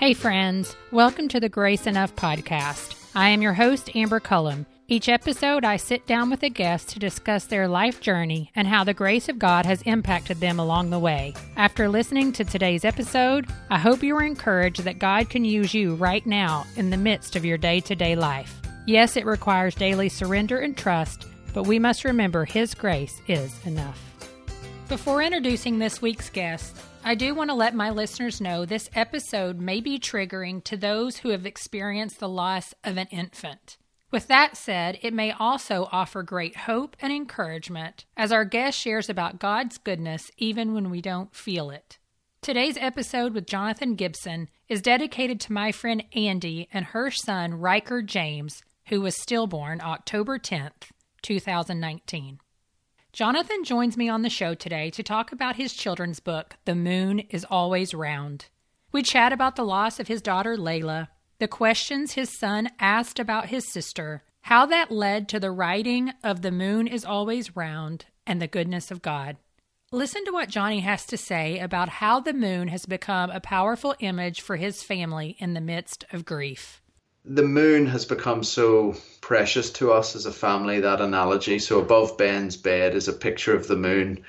Hey, friends. Welcome to the Grace Enough podcast. I am your host, Amber Cullum. Each episode, I sit down with a guest to discuss their life journey and how the grace of God has impacted them along the way. After listening to today's episode, I hope you are encouraged that God can use you right now in the midst of your day to day life. Yes, it requires daily surrender and trust, but we must remember His grace is enough. Before introducing this week's guest, I do want to let my listeners know this episode may be triggering to those who have experienced the loss of an infant. With that said, it may also offer great hope and encouragement as our guest shares about God's goodness even when we don't feel it. Today's episode with Jonathan Gibson is dedicated to my friend Andy and her son Riker James, who was stillborn October 10th, 2019. Jonathan joins me on the show today to talk about his children's book, The Moon is Always Round. We chat about the loss of his daughter Leila, the questions his son asked about his sister, how that led to the writing of The Moon is Always Round, and the goodness of God. Listen to what Jonny has to say about how the moon has become a powerful image for his family in the midst of grief. The moon has become so precious to us as a family, that analogy. So, above Ben's bed is a picture of the moon,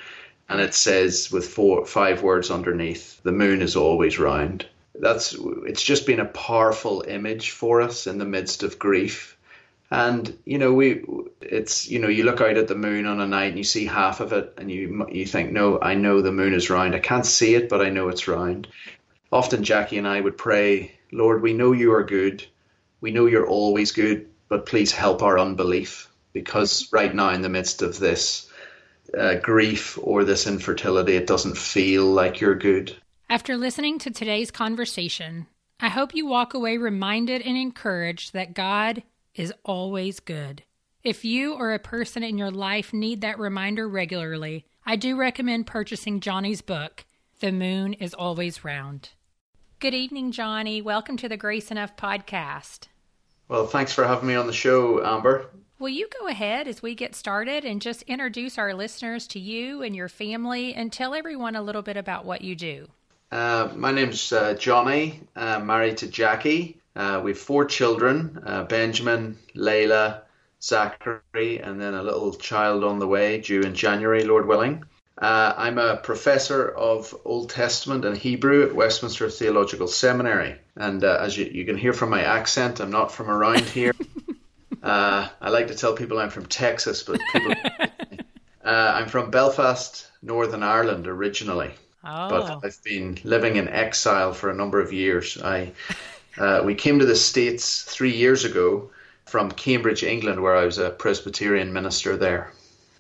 and it says with four, five words underneath, the moon is always round. That's it's just been a powerful image for us in the midst of grief. And you know we it's you know you look out at the moon on a night and you see half of it and you you think no I know the moon is round. I can't see it but I know it's round. Often Jackie and I would pray Lord we know you are good we know you're always good but please help our unbelief because right now in the midst of this uh, grief or this infertility it doesn't feel like you're good after listening to today's conversation, I hope you walk away reminded and encouraged that God is always good. If you or a person in your life need that reminder regularly, I do recommend purchasing Jonny's book, The Moon is Always Round. Good evening, Jonny. Welcome to the Grace Enough podcast. Well, thanks for having me on the show, Amber. Will you go ahead as we get started and just introduce our listeners to you and your family and tell everyone a little bit about what you do? Uh, my name's uh, Jonny, uh, married to Jackie. Uh, we have four children uh, Benjamin, Leila, Zachary, and then a little child on the way, due in January, Lord willing. Uh, I'm a professor of Old Testament and Hebrew at Westminster Theological Seminary. And as you, you, can hear from my accent, I'm not from around here. I like to tell people I'm from Texas, but people. I'm from Belfast, Northern Ireland originally. Oh. But I've been living in exile for a number of years. I uh, we came to the states three years ago from Cambridge, England, where I was a Presbyterian minister there.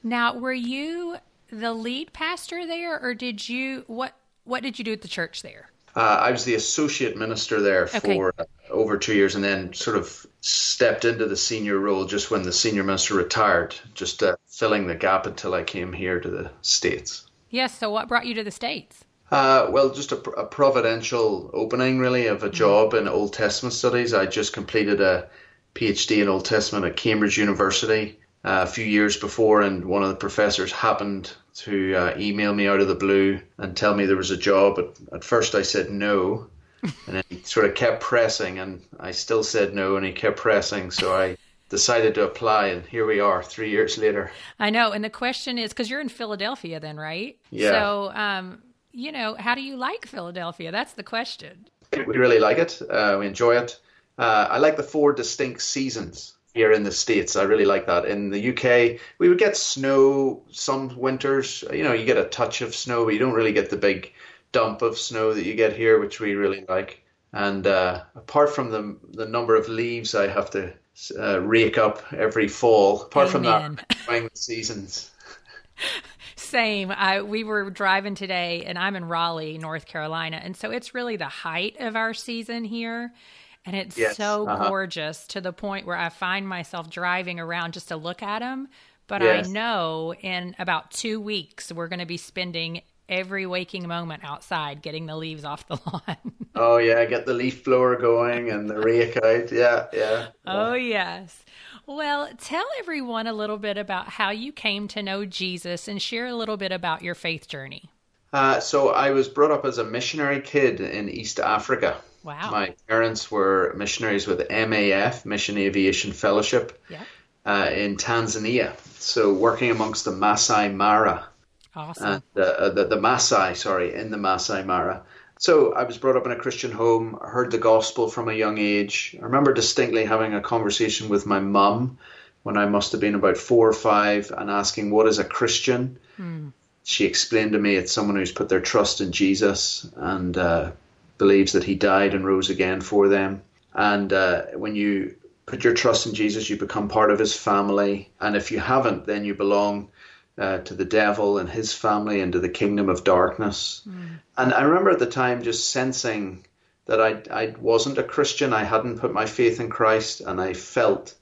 Now, were you the lead pastor there, or did you what? What did you do at the church there? Uh, I was the associate minister there okay. for uh, over two years, and then sort of stepped into the senior role just when the senior minister retired, just uh, filling the gap until I came here to the states. Yes. So, what brought you to the States? Uh, well, just a, a, providential opening, really, of a mm-hmm. job in Old Testament studies. I just completed a PhD in Old Testament at Cambridge University uh, a few years before, and one of the professors happened to uh, email me out of the blue and tell me there was a job. At, at first, I said no, and then he sort of kept pressing, and I still said no, and he kept pressing. So I decided to apply, and here we are, three years later. I know, and the question is because you're in Philadelphia, then, right? Yeah. So, um, you know, how do you like Philadelphia? That's the question. We really like it. Uh, we enjoy it. Uh, I like the four distinct seasons here in the states. I really like that. In the UK, we would get snow some winters. You know, you get a touch of snow, but you don't really get the big dump of snow that you get here, which we really like. And uh, apart from the the number of leaves I have to uh, rake up every fall. Apart Amen. from that, enjoying the seasons. Same. I, we were driving today, and I'm in Raleigh, North Carolina, and so it's really the height of our season here. And it's yes. so uh-huh. gorgeous to the point where I find myself driving around just to look at them. But yes. I know in about two weeks, we're going to be spending every waking moment outside getting the leaves off the lawn. oh yeah, get the leaf blower going and the rake out. Yeah, yeah. Oh yes. Well, tell everyone a little bit about how you came to know Jesus and share a little bit about your faith journey. Uh, so I was brought up as a missionary kid in East Africa. Wow. My parents were missionaries with MAF, Mission Aviation Fellowship, yeah. uh, in Tanzania. So working amongst the Masai Mara. Awesome. And uh, the, the Masai, sorry, in the Masai Mara. So I was brought up in a Christian home, heard the gospel from a young age. I remember distinctly having a conversation with my mum when I must have been about four or five and asking, What is a Christian? Mm. She explained to me it's someone who's put their trust in Jesus and uh, believes that he died and rose again for them. And uh, when you put your trust in Jesus, you become part of his family. And if you haven't, then you belong uh, to the devil and his family and to the kingdom of darkness. Mm. And I remember at the time just sensing that I, I wasn't a Christian. I hadn't put my faith in Christ. And I felt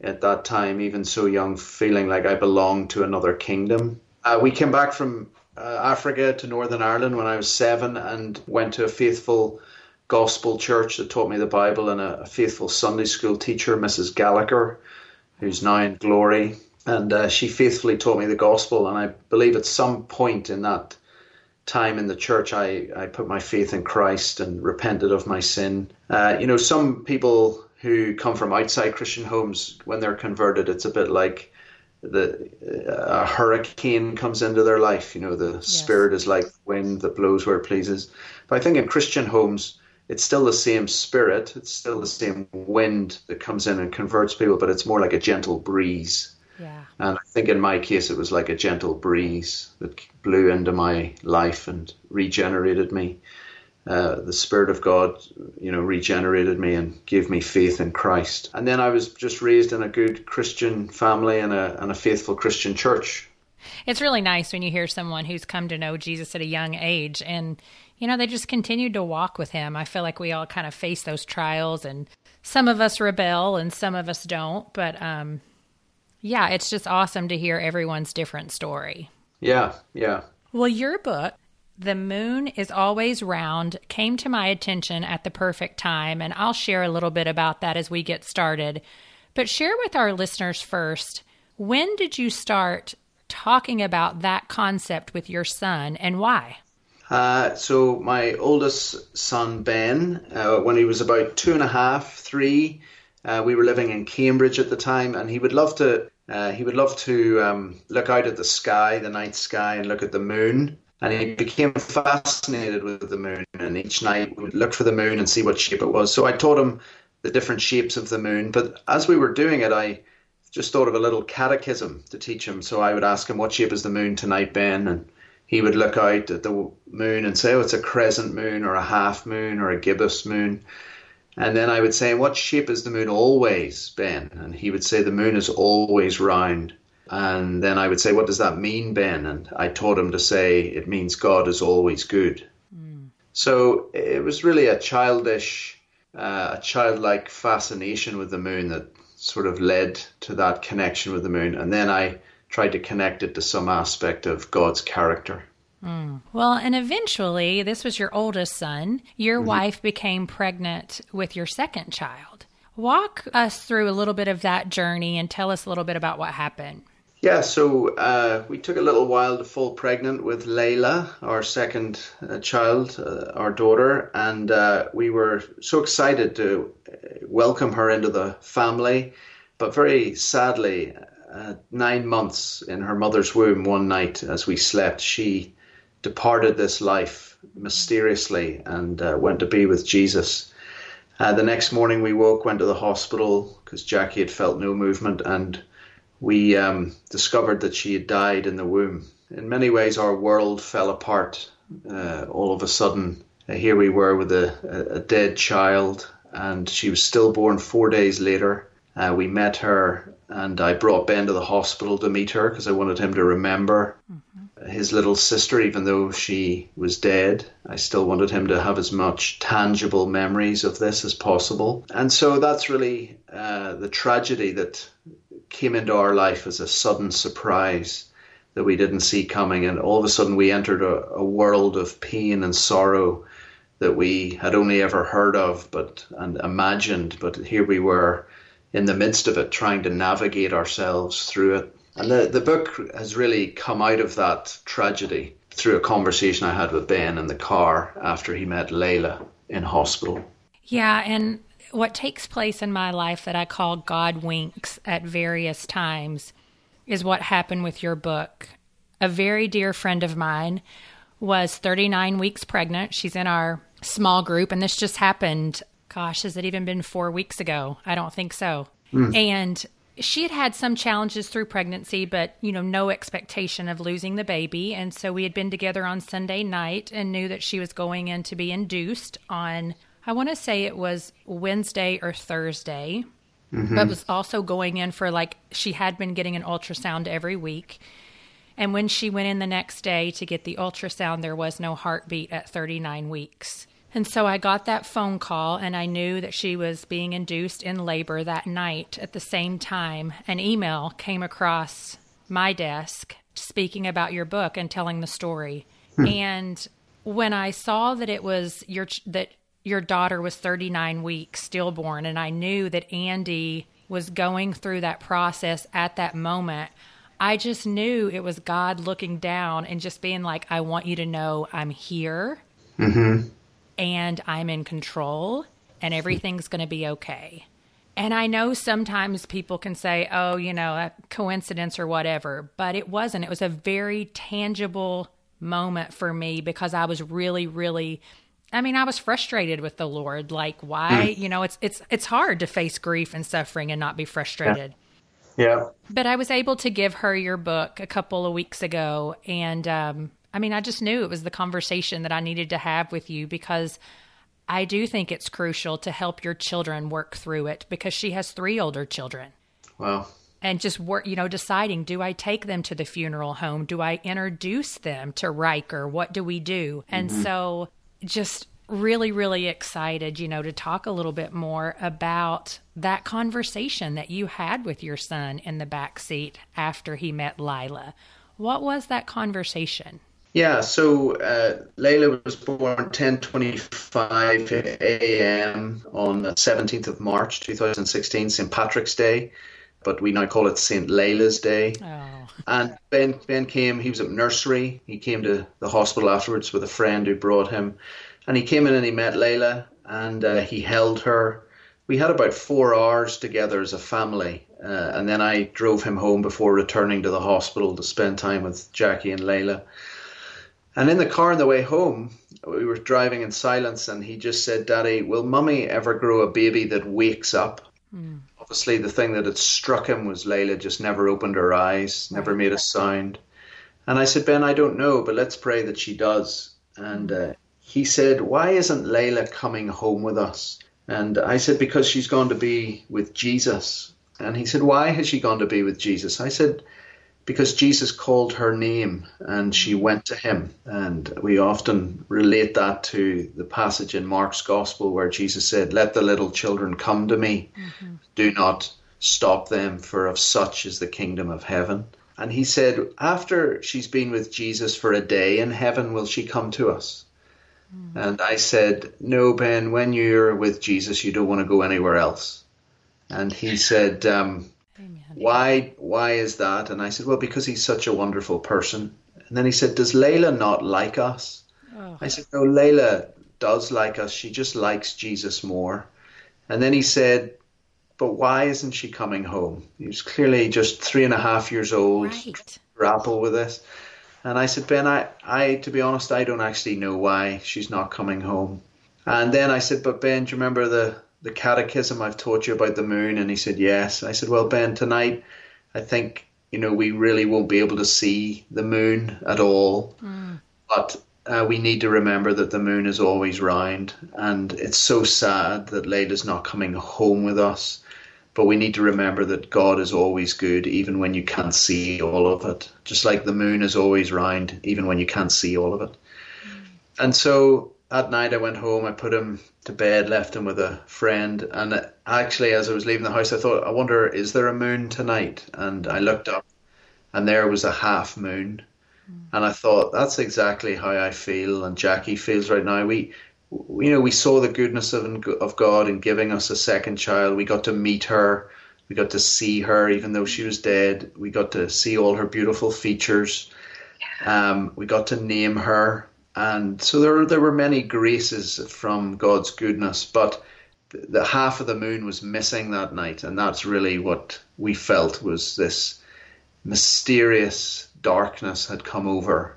at that time, even so young, feeling like I belonged to another kingdom. Uh, we came back from uh, Africa to Northern Ireland when I was seven and went to a faithful gospel church that taught me the Bible and a, a faithful Sunday school teacher, Mrs. Gallagher, who's now in glory. And uh, she faithfully taught me the gospel. And I believe at some point in that time in the church, I, I put my faith in Christ and repented of my sin. Uh, you know, some people who come from outside Christian homes, when they're converted, it's a bit like the uh, a hurricane comes into their life. You know, the yes. spirit is like wind that blows where it pleases. But I think in Christian homes, it's still the same spirit. It's still the same wind that comes in and converts people, but it's more like a gentle breeze. Yeah. And I think in my case, it was like a gentle breeze that blew into my life and regenerated me. Uh, the Spirit of God, you know, regenerated me and gave me faith in Christ. And then I was just raised in a good Christian family and a, and a faithful Christian church. It's really nice when you hear someone who's come to know Jesus at a young age and, you know, they just continued to walk with him. I feel like we all kind of face those trials and some of us rebel and some of us don't. But, um, yeah, it's just awesome to hear everyone's different story. Yeah, yeah. Well, your book, The Moon is Always Round, came to my attention at the perfect time, and I'll share a little bit about that as we get started. But share with our listeners first when did you start talking about that concept with your son and why? Uh, so, my oldest son, Ben, uh, when he was about two and a half, three, uh, we were living in Cambridge at the time, and he would love to uh, he would love to um, look out at the sky, the night sky, and look at the moon. And he became fascinated with the moon. And each night would look for the moon and see what shape it was. So I taught him the different shapes of the moon. But as we were doing it, I just thought of a little catechism to teach him. So I would ask him, What shape is the moon tonight, Ben? And he would look out at the moon and say, Oh, it's a crescent moon or a half moon or a gibbous moon. And then I would say, What shape is the moon always, Ben? And he would say, The moon is always round. And then I would say, What does that mean, Ben? And I taught him to say, It means God is always good. Mm. So it was really a childish, uh, a childlike fascination with the moon that sort of led to that connection with the moon. And then I tried to connect it to some aspect of God's character. Mm. Well, and eventually, this was your oldest son. Your mm-hmm. wife became pregnant with your second child. Walk us through a little bit of that journey and tell us a little bit about what happened. Yeah, so uh, we took a little while to fall pregnant with Leila, our second uh, child, uh, our daughter, and uh, we were so excited to uh, welcome her into the family. But very sadly, uh, nine months in her mother's womb, one night as we slept, she departed this life mysteriously and went to be with Jesus. The next morning we woke, went to the hospital because Jackie had felt no movement, and we um, discovered that she had died in the womb. In many ways, our world fell apart. Uh, all of a sudden, uh, here we were with a, a, dead child, and she was stillborn four days later. Uh, we met her, and I brought Ben to the hospital to meet her because I wanted him to remember. Mm his little sister, even though she was dead. I still wanted him to have as much tangible memories of this as possible. And so that's really uh, the tragedy that came into our life as a sudden surprise that we didn't see coming. And all of a sudden, we entered a, a world of pain and sorrow that we had only ever heard of but and imagined. But here we were in the midst of it, trying to navigate ourselves through it. And the, the book has really come out of that tragedy through a conversation I had with Ben in the car after he met Leila in hospital. Yeah, and what takes place in my life that I call God winks at various times is what happened with your book. A very dear friend of mine was 39 weeks pregnant. She's in our small group, and this just happened. Gosh, has it even been four weeks ago? I don't think so. Mm. And she had had some challenges through pregnancy, but you know, no expectation of losing the baby. And so we had been together on Sunday night and knew that she was going in to be induced on, I want to say it was Wednesday or Thursday, mm-hmm. but was also going in for like, she had been getting an ultrasound every week. And when she went in the next day to get the ultrasound, there was no heartbeat at 39 weeks. And so I got that phone call, and I knew that she was being induced in labor that night. At the same time, an email came across my desk speaking about your book and telling the story. Hmm. And when I saw that it was your that your daughter was 39 weeks stillborn, and I knew that Andy was going through that process at that moment, I just knew it was God looking down and just being like, "I want you to know I'm here." Mm-hmm and I'm in control and everything's going to be okay. And I know sometimes people can say, oh, you know, a coincidence or whatever, but it wasn't. It was a very tangible moment for me because I was really, really I mean, I was frustrated with the Lord. Like, why? Mm. You know, it's it's it's hard to face grief and suffering and not be frustrated. Yeah. yeah. But I was able to give her your book a couple of weeks ago, and um, I mean, I just knew it was the conversation that I needed to have with you because I do think it's crucial to help your children work through it because she has three older children. Wow. And just work, you know, deciding do I take them to the funeral home? Do I introduce them to Riker? What do we do? And mm-hmm. so just really, really excited, you know, to talk a little bit more about that conversation that you had with your son in the back seat after he met Leila. What was that conversation? Yeah, so uh, Leila was born 10:25 a.m. on the 17th of March 2016, St. Patrick's Day, but we now call it St. Leila's Day. Oh. And Ben Ben came. He was at nursery. He came to the hospital afterwards with a friend who brought him, and he came in and he met Leila and uh, he held her. We had about four hours together as a family, uh, and then I drove him home before returning to the hospital to spend time with Jackie and Leila. And in the car on the way home, we were driving in silence, and he just said, Daddy, will mummy ever grow a baby that wakes up? Mm. Obviously, the thing that had struck him was Leila just never opened her eyes, never right. made a sound. And I said, Ben, I don't know, but let's pray that she does. And uh, he said, Why isn't Leila coming home with us? And I said, Because she's gone to be with Jesus. And he said, Why has she gone to be with Jesus? I said, because Jesus called her name and she went to him. And we often relate that to the passage in Mark's Gospel where Jesus said, Let the little children come to me. Mm-hmm. Do not stop them, for of such is the kingdom of heaven. And he said, After she's been with Jesus for a day in heaven, will she come to us? Mm-hmm. And I said, No, Ben, when you're with Jesus, you don't want to go anywhere else. And he said, um, why why is that? And I said, well, because he's such a wonderful person. And then he said, does Leila not like us? Oh. I said, no, Leila does like us. She just likes Jesus more. And then he said, but why isn't she coming home? He was clearly just three and a half years old, right. grapple with this. And I said, Ben, I, I, to be honest, I don't actually know why she's not coming home. And then I said, but Ben, do you remember the the catechism I've taught you about the moon? And he said, yes. I said, well, Ben, tonight I think, you know, we really won't be able to see the moon at all. Mm. But uh, we need to remember that the moon is always round. And it's so sad that Leila's not coming home with us. But we need to remember that God is always good, even when you can't see all of it. Just like the moon is always round, even when you can't see all of it. Mm. And so at night I went home, I put him to bed, left him with a friend, and actually as I was leaving the house, I thought, I wonder, is there a moon tonight? And I looked up, and there was a half moon, mm. and I thought that's exactly how I feel, and Jackie feels right now. We, you know, we saw the goodness of of God in giving us a second child. We got to meet her, we got to see her, even though she was dead. We got to see all her beautiful features. Um, we got to name her and so there there were many graces from God's goodness, but the, half of the moon was missing that night, and that's really what we felt was this mysterious darkness had come over,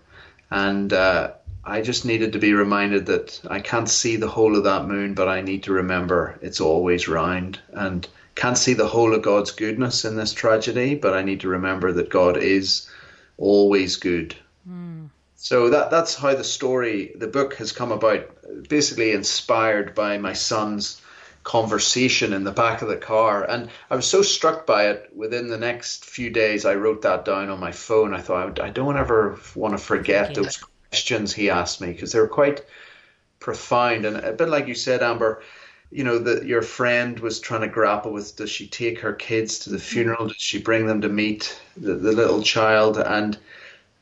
and uh, I just needed to be reminded that I can't see the whole of that moon, but I need to remember it's always round and can't see the whole of God's goodness in this tragedy, but I need to remember that God is always good. Mm. So that that's how the story, the book has come about, basically inspired by my son's conversation in the back of the car. And I was so struck by it within the next few days, I wrote that down on my phone. I thought, I don't ever want to forget those questions he asked me because they were quite profound. And a bit like you said, Amber, you know, that your friend was trying to grapple with does she take her kids to the funeral? Does she bring them to meet the, the little child? And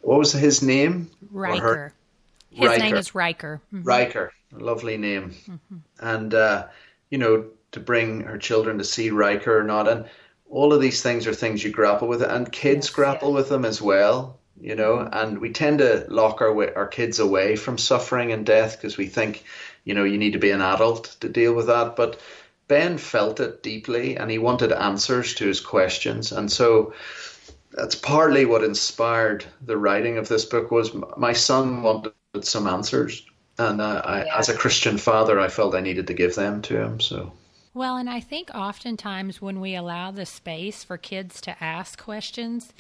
what was his name? Riker. His Riker. name is Riker. Mm-hmm. Riker, lovely name. Mm-hmm. And, uh, you know, to bring her children to see Riker or not. And all of these things are things you grapple with, and kids yes, grapple yeah. with them as well you know, and we tend to lock our our kids away from suffering and death because we think, you know, you need to be an adult to deal with that. But Ben felt it deeply, and he wanted answers to his questions, and so that's partly what inspired the writing of this book. Was my son wanted some answers, and uh, I, yeah. as a Christian father, I felt I needed to give them to him. So. Well, and I think oftentimes when we allow the space for kids to ask questions,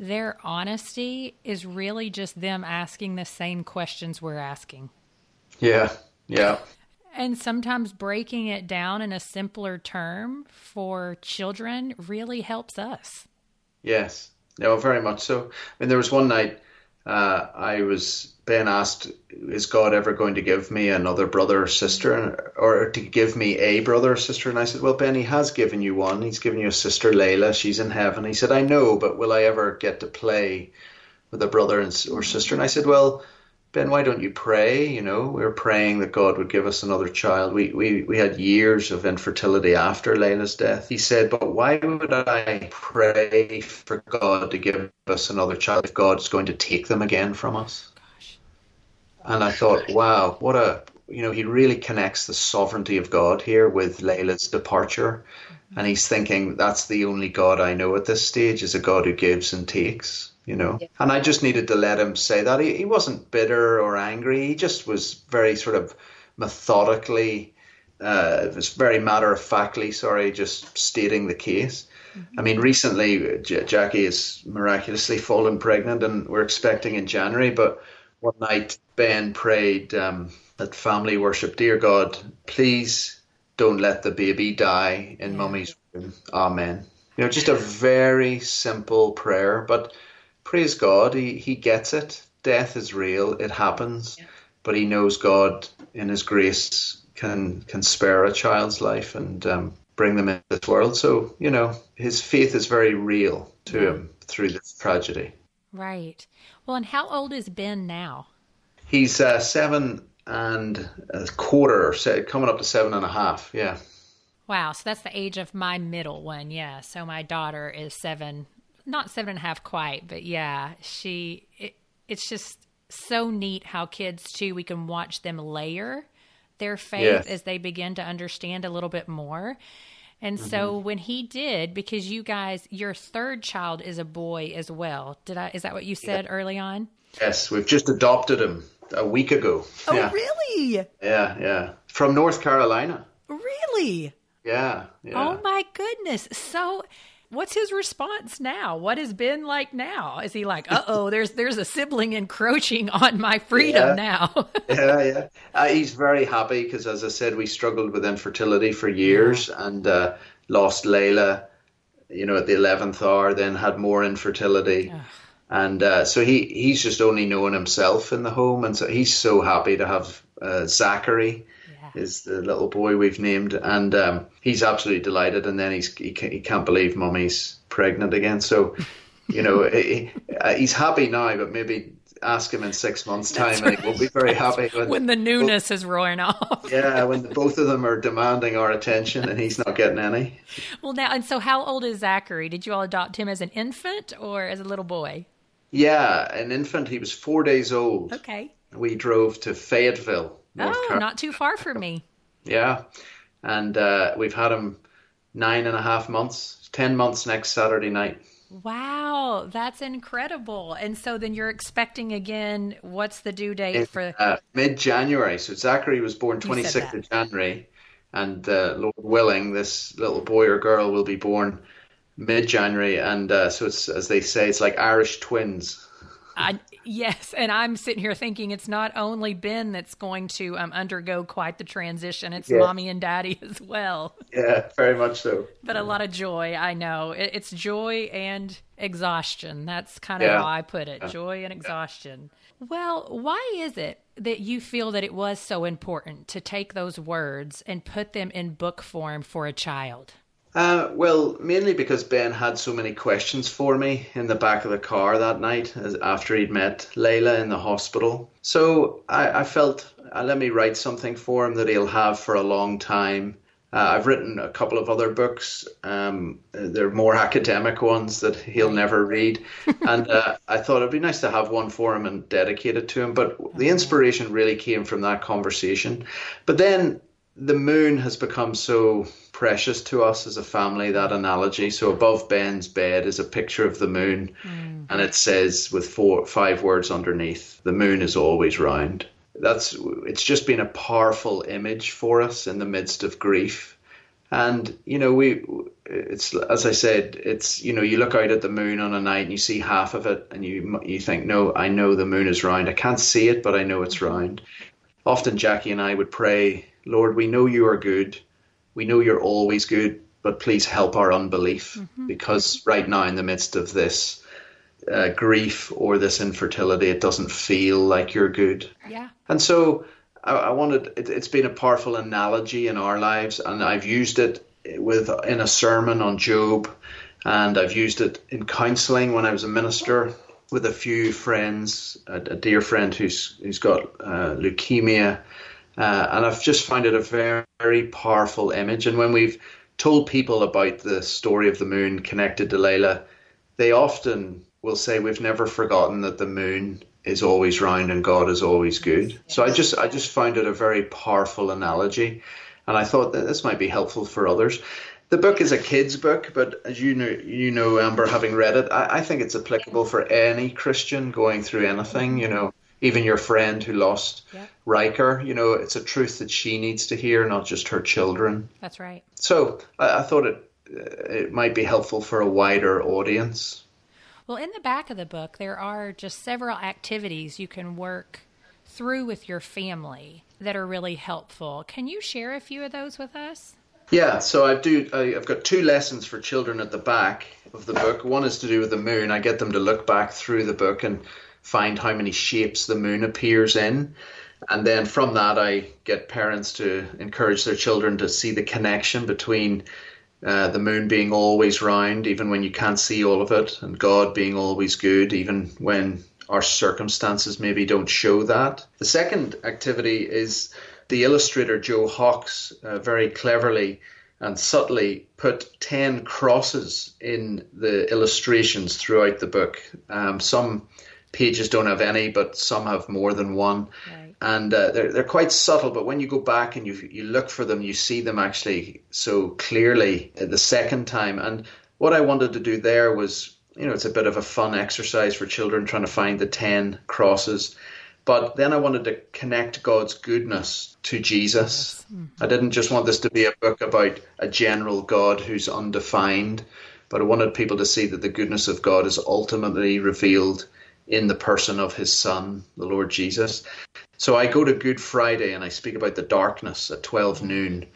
their honesty is really just them asking the same questions we're asking. Yeah, yeah. And sometimes breaking it down in a simpler term for children really helps us. Yes, no, very much so. I mean, there was one night uh, I was Ben asked, "Is God ever going to give me another brother or sister, or to give me a brother or sister?" And I said, "Well, Ben, He has given you one. He's given you a sister, Leila. She's in heaven." He said, "I know, but will I ever get to play with a brother or sister?" And I said, "Well." Ben, why don't you pray? You know, we were praying that God would give us another child. We, we, we had years of infertility after Leila's death. He said, But why would I pray for God to give us another child if God's going to take them again from us? And I thought, wow, what a, you know, he really connects the sovereignty of God here with Leila's departure. Mm-hmm. And he's thinking, that's the only God I know at this stage is a God who gives and takes you know. Yeah. And I just needed to let him say that. He, he wasn't bitter or angry. He just was very sort of methodically, uh, it was very matter of factly, sorry, just stating the case. Mm-hmm. I mean, recently J- Jackie has miraculously fallen pregnant, and we're expecting in January. But one night Ben prayed um, at family worship, "Dear God, please don't let the baby die in yeah. mummy's room. Amen." You know, just a very simple prayer, but praise God, he, he gets it. Death is real, it happens, yeah. but he knows God in his grace can can spare a child's life and um, bring them into this world. So, you know, his faith is very real to him through this tragedy. Right. Well, and how old is Ben now? He's uh, seven and a quarter, coming up to seven and a half. Yeah. Wow. So that's the age of my middle one. Yeah. So my daughter is seven not seven and a half quite, but yeah, she. It, it's just so neat how kids too. We can watch them layer their faith yes. as they begin to understand a little bit more. And mm-hmm. so when he did, because you guys, your third child is a boy as well. Did I? Is that what you said yeah. early on? Yes, we've just adopted him a week ago. Oh, yeah. really? Yeah, yeah. From North Carolina. Really? Yeah, yeah. Oh my goodness. So what's his response now? What has been like now? Is he like, uh oh, there's there's a sibling encroaching on my freedom yeah. now? yeah, yeah. Uh, he's very happy because, as I said, we struggled with infertility for years yeah. and uh, lost Leila. You know, at the eleventh hour, then had more infertility. And uh, so he, he's just only knowing himself in the home, and so he's so happy to have uh, Zachary is the little boy we've named, and um, he's absolutely delighted. And then he's he, he can't believe mummy's pregnant again. So, you know, he, uh, he's happy now, but maybe ask him in six months' time, and he will be very happy when, when the newness both, is roaring off. yeah, when both of them are demanding our attention, and he's not getting any. Well, now, and so how old is Zachary? Did you all adopt him as an infant or as a little boy? Yeah, an infant. He was four days old. Okay. we drove to Fayetteville. North oh, Car- not too far from me. Yeah, and uh, we've had him nine and a half months, ten months next Saturday night. Wow, that's incredible. And so then you're expecting again, what's the due date for? Uh, Mid January. So Zachary was born 26th of January, and uh, Lord willing, this little boy or girl will be born mid January. And uh, so it's, as they say, it's like Irish twins. I, yes, and I'm sitting here thinking it's not only Ben that's going to um, undergo quite the transition; it's yeah. mommy and daddy as well. Yeah, very much so. But a lot of joy. I know it, it's joy and exhaustion. That's kind of yeah. how I put it: joy and exhaustion. Well, why is it that you feel that it was so important to take those words and put them in book form for a child? Uh, well, mainly because Ben had so many questions for me in the back of the car that night after he'd met Leila in the hospital. So I, I felt, uh, let me write something for him that he'll have for a long time. Uh, I've written a couple of other books. Um, they're more academic ones that he'll never read. and uh, I thought it'd be nice to have one for him and dedicate it to him. But the inspiration really came from that conversation. But then the moon has become so precious to us as a family that analogy. So above ben's bed is a picture of the moon mm. and it says with four five words underneath the moon is always round. That's it's just been a powerful image for us in the midst of grief. And you know we it's as i said it's you know you look out at the moon on a night and you see half of it and you you think no i know the moon is round. I can't see it but i know it's round. Often jackie and i would pray Lord, we know you are good. We know you're always good, but please help our unbelief mm-hmm. because right now, in the midst of this uh, grief or this infertility, it doesn't feel like you're good. Yeah. And so I, I wanted, it, it's been a powerful analogy in our lives, and I've used it with in a sermon on Job, and I've used it in counseling when I was a minister with a few friends, a, a dear friend who's who's got uh, leukemia uh, and I've just found it a very, very powerful image. And when we've told people about the story of the moon connected to Leila, they often will say, We've never forgotten that the moon is always round and God is always good. So I just I just found it a very powerful analogy. And I thought that this might be helpful for others. The book is a kid's book, but as you know, you know, Amber, having read it, I, I think it's applicable for any Christian going through anything. You know, even your friend who lost yeah. Riker, you know, it's a truth that she needs to hear, not just her children. That's right. So I, I thought it uh, it might be helpful for a wider audience. Well, in the back of the book, there are just several activities you can work through with your family that are really helpful. Can you share a few of those with us? Yeah, so I do. I, I've got two lessons for children at the back of the book. One is to do with the moon. I get them to look back through the book and find how many shapes the moon appears in. And then from that, I get parents to encourage their children to see the connection between uh, the moon being always round, even when you can't see all of it, and God being always good, even when our circumstances maybe don't show that. The second activity is the illustrator Joe Hox uh, very cleverly and subtly put 10 crosses in the illustrations throughout the book. Um, some pages don't have any, but some have more than one. Right. And uh, they're, they're quite subtle, but when you go back and you, you look for them, you see them actually so clearly the second time. And what I wanted to do there was, you know, it's a bit of a fun exercise for children trying to find the 10 crosses. But then I wanted to connect God's goodness to Jesus. Yes. Mm-hmm. I didn't just want this to be a book about a general God who's undefined, but I wanted people to see that the goodness of God is ultimately revealed in the person of his son, the Lord Jesus. So I go to Good Friday and I speak about the darkness at 12 mm-hmm. noon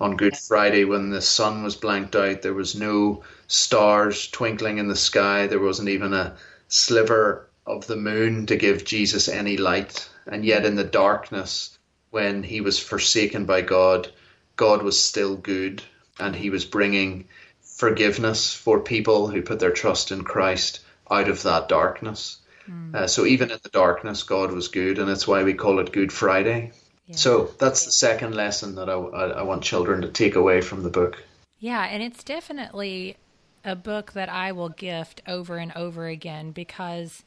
on Good Friday when the sun was blanked out. There was no stars twinkling in the sky. There wasn't even a sliver of the moon to give Jesus any light. And yet, in the darkness, when he was forsaken by God, God was still good and he was bringing forgiveness for people who put their trust in Christ out of that darkness. Mm. Uh, so even in the darkness, God was good, and that's why we call it Good Friday. Yeah. So that's the second lesson that I, I, I want children to take away from the book. Yeah, and it's definitely a book that I will gift over and over again because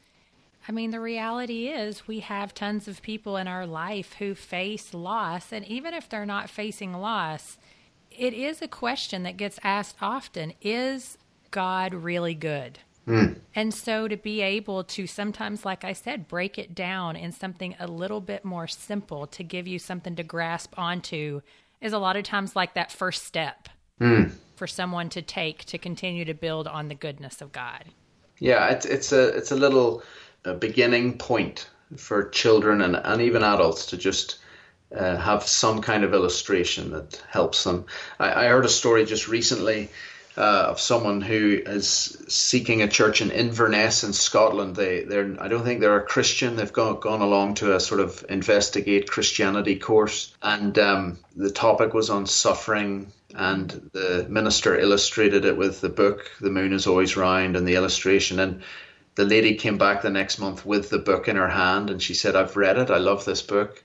I mean, the reality is we have tons of people in our life who face loss. And even if they're not facing loss, it is a question that gets asked often Is God really good? Mm. And so to be able to sometimes, like I said, break it down in something a little bit more simple to give you something to grasp onto is a lot of times like that first step mm. for someone to take to continue to build on the goodness of God. Yeah, it's it's a it's a little a beginning point for children and, and even adults to just uh, have some kind of illustration that helps them. I, I heard a story just recently uh, of someone who is seeking a church in Inverness in Scotland. They, they're, I don't think they're a Christian. They've gone, gone along to a sort of investigate Christianity course, and um, the topic was on suffering. And the minister illustrated it with the book "The Moon Is Always Round" and the illustration. And the lady came back the next month with the book in her hand, and she said, "I've read it. I love this book."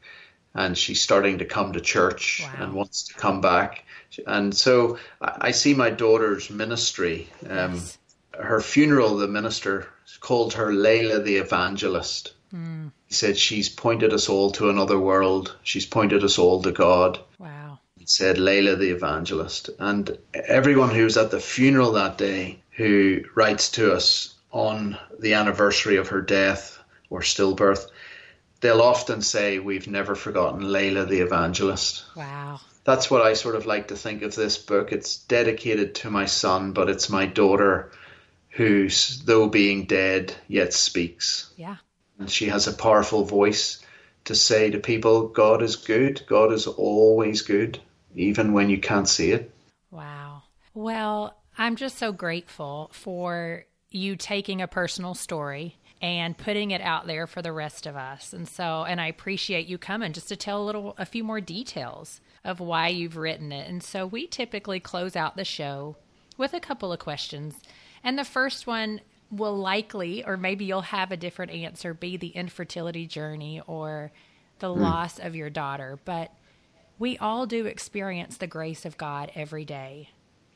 And she's starting to come to church wow. and wants to come back and so I see my daughter's ministry. Um, yes. Her funeral, the minister called her Leila the Evangelist. Mm. He said she's pointed us all to another world. She's pointed us all to God. Wow. He said Leila the Evangelist. And everyone who was at the funeral that day who writes to us on the anniversary of her death or stillbirth, they'll often say, We've never forgotten Leila the Evangelist. Wow that's what I sort of like to think of this book. It's dedicated to my son, but it's my daughter who, though being dead, yet speaks. Yeah. And she has a powerful voice to say to people, God is good. God is always good, even when you can't see it. Wow. Well, I'm just so grateful for you taking a personal story and putting it out there for the rest of us. And so, and I appreciate you coming just to tell a little, a few more details of why you've written it. And so we typically close out the show with a couple of questions. And the first one will likely, or maybe you'll have a different answer, be the infertility journey or the mm. loss of your daughter. But we all do experience the grace of God every day.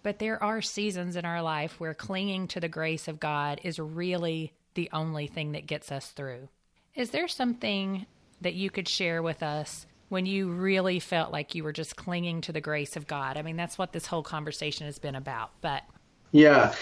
But there are seasons in our life where clinging to the grace of God is really the only thing that gets us through. Is there something that you could share with us when you really felt like you were just clinging to the grace of God? I mean, that's what this whole conversation has been about. But yeah,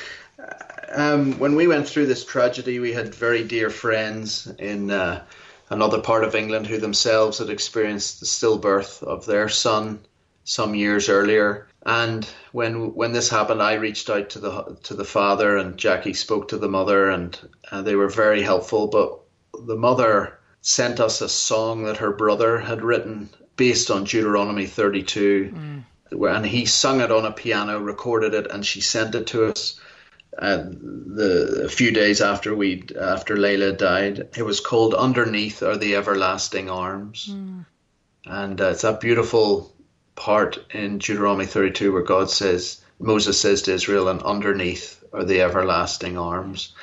um, when we went through this tragedy, we had very dear friends in uh, another part of England who themselves had experienced the stillbirth of their son some years earlier. And when when this happened, I reached out to the to the father, and Jackie spoke to the mother, and uh, they were very helpful. But the mother sent us a song that her brother had written based on Deuteronomy 32. Mm. And he sung it on a piano, recorded it, and she sent it to us. Uh, the a few days after we after Leila died, it was called "Underneath Are the Everlasting Arms," mm. and uh, it's that beautiful part in Deuteronomy 32 where God says, Moses says to Israel, "And underneath are the everlasting arms,"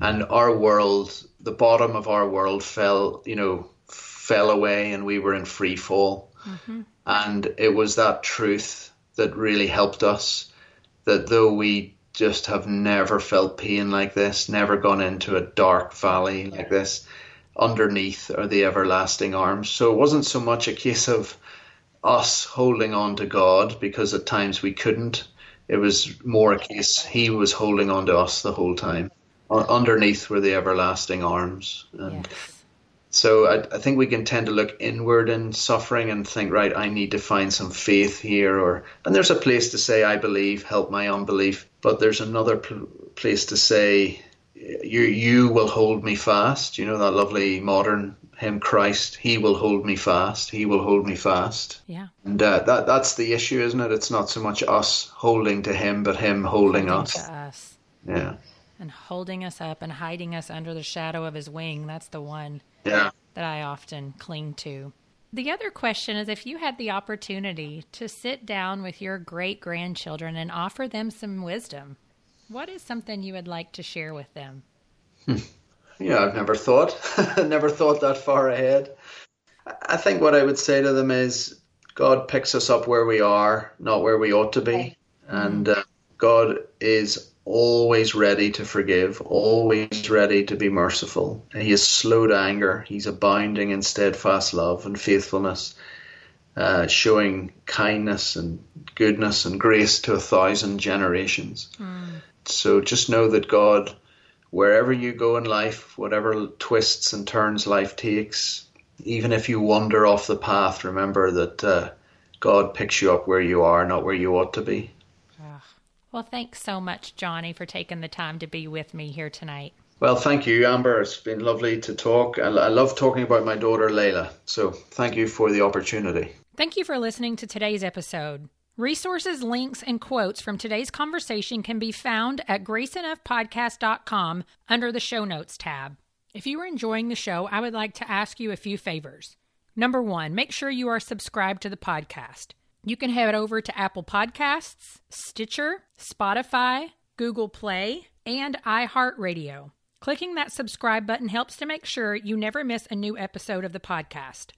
and our world the bottom of our world fell, you know, fell away and we were in free fall. Mm-hmm. And it was that truth that really helped us that though we just have never felt pain like this, never gone into a dark valley like this, underneath are the everlasting arms. So it wasn't so much a case of us holding on to God because at times we couldn't. It was more a case He was holding on to us the whole time underneath were the everlasting arms. And yes. so I, I, think we can tend to look inward in suffering and think, right, I need to find some faith here, or and there's a place to say, I believe, help my unbelief, but there's another pl- place to say, you you will hold me fast. You know that lovely modern hymn, Christ, He will hold me fast. He will hold me fast. Yeah. And uh, that that's the issue, isn't it? It's not so much us holding to Him, but Him holding, holding us. us. Yeah and holding us up and hiding us under the shadow of his wing. That's the one yeah. that I often cling to. The other question is if you had the opportunity to sit down with your great grandchildren and offer them some wisdom, what is something you would like to share with them? Hmm. Yeah, I've never thought, never thought that far ahead. I think what I would say to them is God picks us up where we are, not where we ought to be. And uh, God is always ready to forgive, always ready to be merciful. He is slow to anger. He's abounding in steadfast love and faithfulness, uh, showing kindness and goodness and grace to a thousand generations. Mm. So just know that God, wherever you go in life, whatever twists and turns life takes, even if you wander off the path, remember that uh, God picks you up where you are, not where you ought to be. Well, thanks so much, Jonny, for taking the time to be with me here tonight. Well, thank you, Amber. It's been lovely to talk. I, I love talking about my daughter, Leila. So thank you for the opportunity. Thank you for listening to today's episode. Resources, links, and quotes from today's conversation can be found at graceenoughpodcast.com under the show notes tab. If you are enjoying the show, I would like to ask you a few favors. Number one, make sure you are subscribed to the podcast. You can head over to Apple Podcasts, Stitcher, Spotify, Google Play, and iHeartRadio. Clicking that subscribe button helps to make sure you never miss a new episode of the podcast.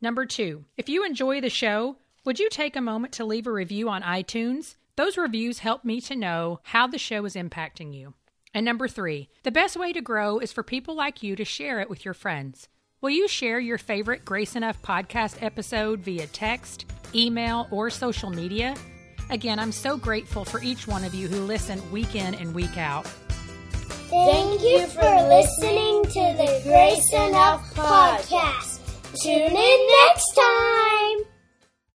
Number two, if you enjoy the show, would you take a moment to leave a review on iTunes? Those reviews help me to know how the show is impacting you. And number three, the best way to grow is for people like you to share it with your friends. Will you share your favorite Grace Enough podcast episode via text, email, or social media? Again, I'm so grateful for each one of you who listen week in and week out. Thank you for listening to the Grace Enough podcast. Tune in next time.